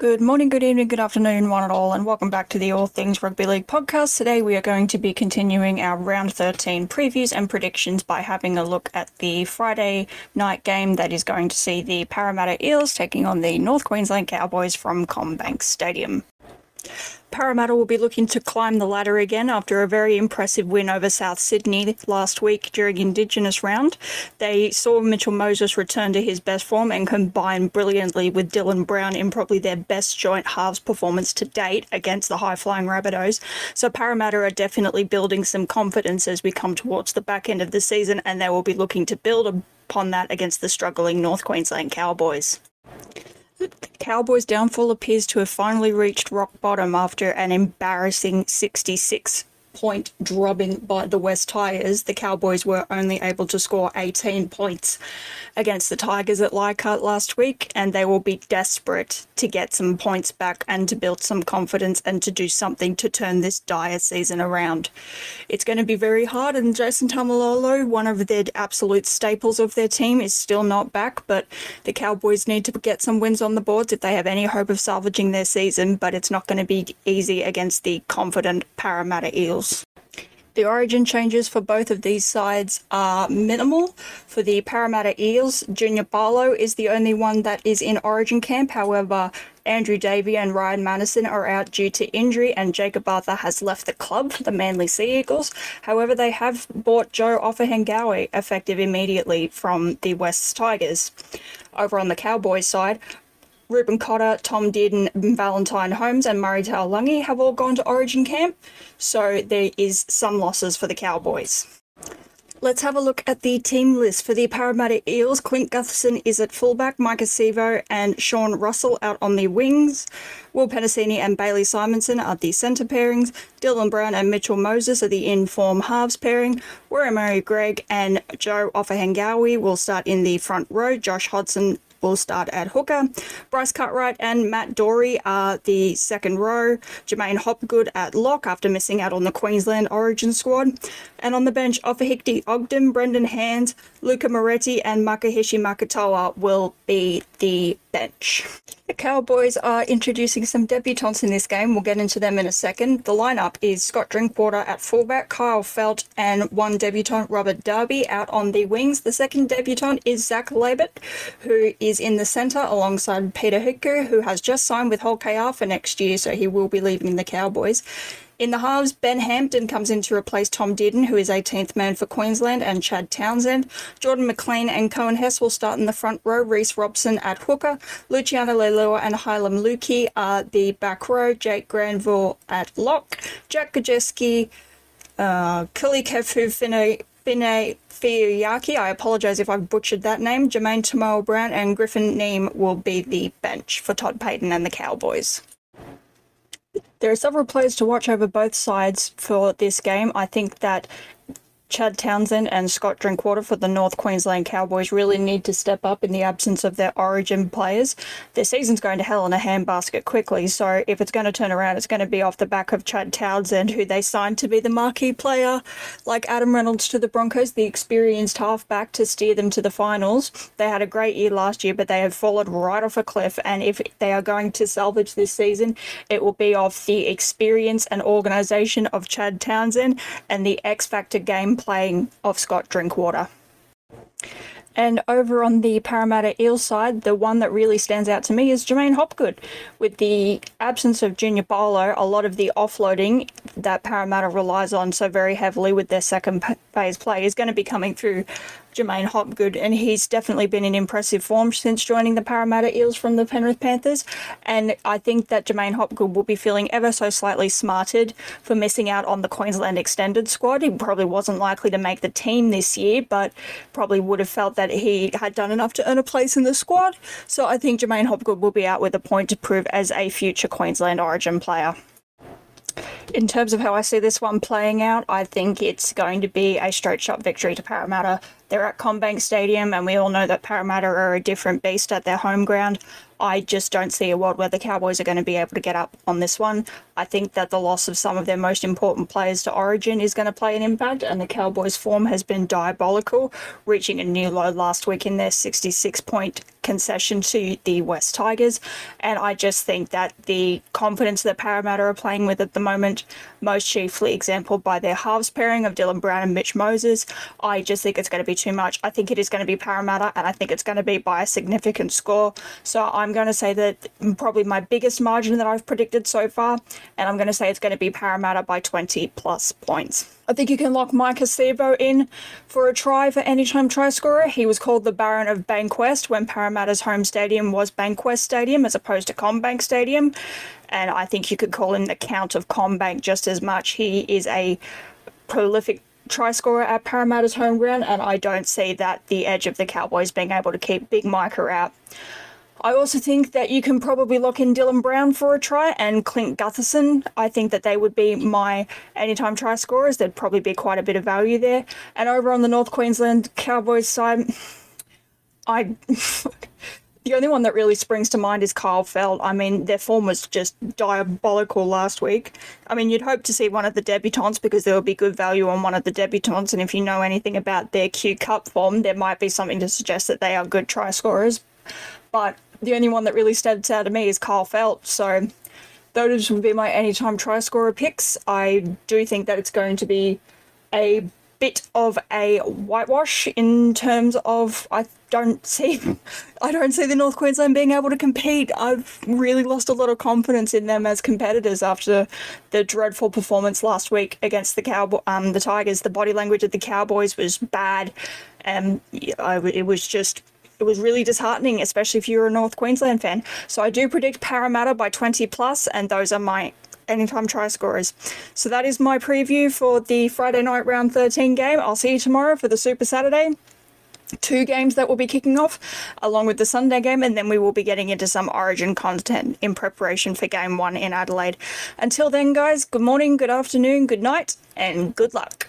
Good morning, good evening, good afternoon, one and all, and welcome back to the All Things Rugby League podcast. Today we are going to be continuing our round 13 previews and predictions by having a look at the Friday night game that is going to see the Parramatta Eels taking on the North Queensland Cowboys from CommBank Stadium. Parramatta will be looking to climb the ladder again after a very impressive win over South Sydney last week during Indigenous round. They saw Mitchell Moses return to his best form and combine brilliantly with Dylan Brown in probably their best joint halves performance to date against the high flying Rabbitohs. So Parramatta are definitely building some confidence as we come towards the back end of the season, and they will be looking to build upon that against the struggling North Queensland Cowboys. Cowboys' downfall appears to have finally reached rock bottom after an embarrassing 66 point drubbing by the West Tigers, the Cowboys were only able to score 18 points against the Tigers at Leichhardt last week, and they will be desperate to get some points back and to build some confidence and to do something to turn this dire season around. It's going to be very hard, and Jason Taumalolo, one of their absolute staples of their team, is still not back, but the Cowboys need to get some wins on the boards if they have any hope of salvaging their season, but it's not going to be easy against the confident Parramatta Eels. The origin changes for both of these sides are minimal. For the Parramatta Eels, Junior Paulo is the only one that is in origin camp. However, Andrew Davey and Ryan Matterson are out due to injury, and Jacob Arthur has left the club, the Manly Sea Eagles. However, they have bought Joe Ofahengaue effective immediately from the West Tigers. Over on the Cowboys side, Reuben Cotter, Tom Dearden, Valentine Holmes, and Murray Taulagi have all gone to Origin camp, so there is some losses for the Cowboys. Let's have a look at the team list for the Parramatta Eels. Clint Gutherson is at fullback, Maika Sivo and Sean Russell out on the wings. Will Penisini and Bailey Simonsson are the centre pairings. Dylan Brown and Mitchell Moses are the in-form halves pairing. Wiremu Greig and Joe Ofahengaue will start in the front row. Josh Hodgson will start at hooker. Bryce Cartwright and Matt Doorey are the second row. J'maine Hopgood at lock after missing out on the Queensland Origin squad. And on the bench, Ofahiki Ogden, Brendan Hands, Luca Moretti, and Makahesi Makatoa will be the bench. The Cowboys are introducing some debutants in this game. We'll get into them in a second. The lineup is Scott Drinkwater at fullback, Kyle Feldt, and one debutant, Robert Derby, out on the wings. The second debutant is Zach Laybutt, who is in the centre alongside Peter Hiku, who has just signed with Hull KR for next year, so he will be leaving the Cowboys. In the halves, Ben Hampton comes in to replace Tom Dearden, who is 18th man for Queensland, and Chad Townsend. Jordan McLean and Coen Hess will start in the front row. Reece Robson at hooker. Luciano Leilua and Heilum Luki are the back row. Jake Granville at lock. Jack Gosiewski, uh, Kuli Kefu Fine, Fine Fiyaki, I apologise if I've butchered that name. Jamayne Taunoa Brown and Griffin Neame will be the bench for Todd Payten and the Cowboys. There are several players to watch over both sides for this game. I think that Chad Townsend and Scott Drinkwater for the North Queensland Cowboys really need to step up in the absence of their origin players. Their season's going to hell in a handbasket quickly, so if it's going to turn around, it's going to be off the back of Chad Townsend, who they signed to be the marquee player, like Adam Reynolds to the Broncos, the experienced halfback to steer them to the finals. They had a great year last year, but they have fallen right off a cliff, and if they are going to salvage this season, it will be off the experience and organisation of Chad Townsend and the X Factor game playing of Scott Drinkwater. And over on the Parramatta Eel side, the one that really stands out to me is J'maine Hopgood. With the absence of Junior Paulo, a lot of the offloading that Parramatta relies on so very heavily with their second phase play is going to be coming through J'maine Hopgood, and he's definitely been in impressive form since joining the Parramatta Eels from the Penrith Panthers. And I think that J'maine Hopgood will be feeling ever so slightly smarted for missing out on the Queensland extended squad. He probably wasn't likely to make the team this year, but probably would have felt that he had done enough to earn a place in the squad. So I think J'maine Hopgood will be out with a point to prove as a future Queensland Origin player in terms of how I see this one playing out, I think it's going to be a straight shot victory to Parramatta They're at CommBank Stadium, and we all know that Parramatta are a different beast at their home ground. I just don't see a world where the Cowboys are going to be able to get up on this one. I think that the loss of some of their most important players to Origin is going to play an impact, and the Cowboys' form has been diabolical, reaching a new low last week in their 66 point concession to the West Tigers. And I just think that the confidence that Parramatta are playing with at the moment, most chiefly exampled by their halves pairing of Dylan Brown and Mitch Moses, I just think it's going to be too much. I think it is going to be Parramatta, and I think it's going to be by a significant score. So I'm going to say that probably my biggest margin that I've predicted so far, and I'm going to say it's going to be Parramatta by 20 plus points. I think you can lock Maika Sivo in for a try for anytime try scorer. He was called the Baron of Bankwest when Parramatta's home stadium was Bankwest Stadium as opposed to CommBank Stadium. And I think you could call him the Count of CommBank just as much. He is a prolific try scorer at Parramatta's home ground, and I don't see that the edge of the Cowboys being able to keep Big Maika out. I also think that you can probably lock in Dylan Brown for a try and Clint Gutherson. I think that they would be my anytime try scorers. There'd probably be quite a bit of value there. And over on the North Queensland Cowboys side, I. the only one that really springs to mind is Kyle Feldt. I mean, their form was just diabolical last week. I mean, you'd hope to see one of the debutants because there would be good value on one of the debutants. And if you know anything about their Q Cup form, there might be something to suggest that they are good try scorers. But the only one that really stands out to me is Kyle Feldt. So those would be my anytime try scorer picks. I do think that it's going to be a bit of a whitewash in terms of I don't see I don't see the North Queensland being able to compete. I've really lost a lot of confidence in them as competitors after the dreadful performance last week against the Cowboy um the Tigers. The body language of the Cowboys was bad. and it was just it was really disheartening, especially if you're a North Queensland fan. So I do predict Parramatta by 20 plus, and those are my anytime try scorers. So that is my preview for the Friday night round 13 game. I'll see you tomorrow for the Super Saturday. Two games that will be kicking off, along with the Sunday game, and then we will be getting into some Origin content in preparation for game one in Adelaide. Until then, guys, good morning, good afternoon, good night, and good luck.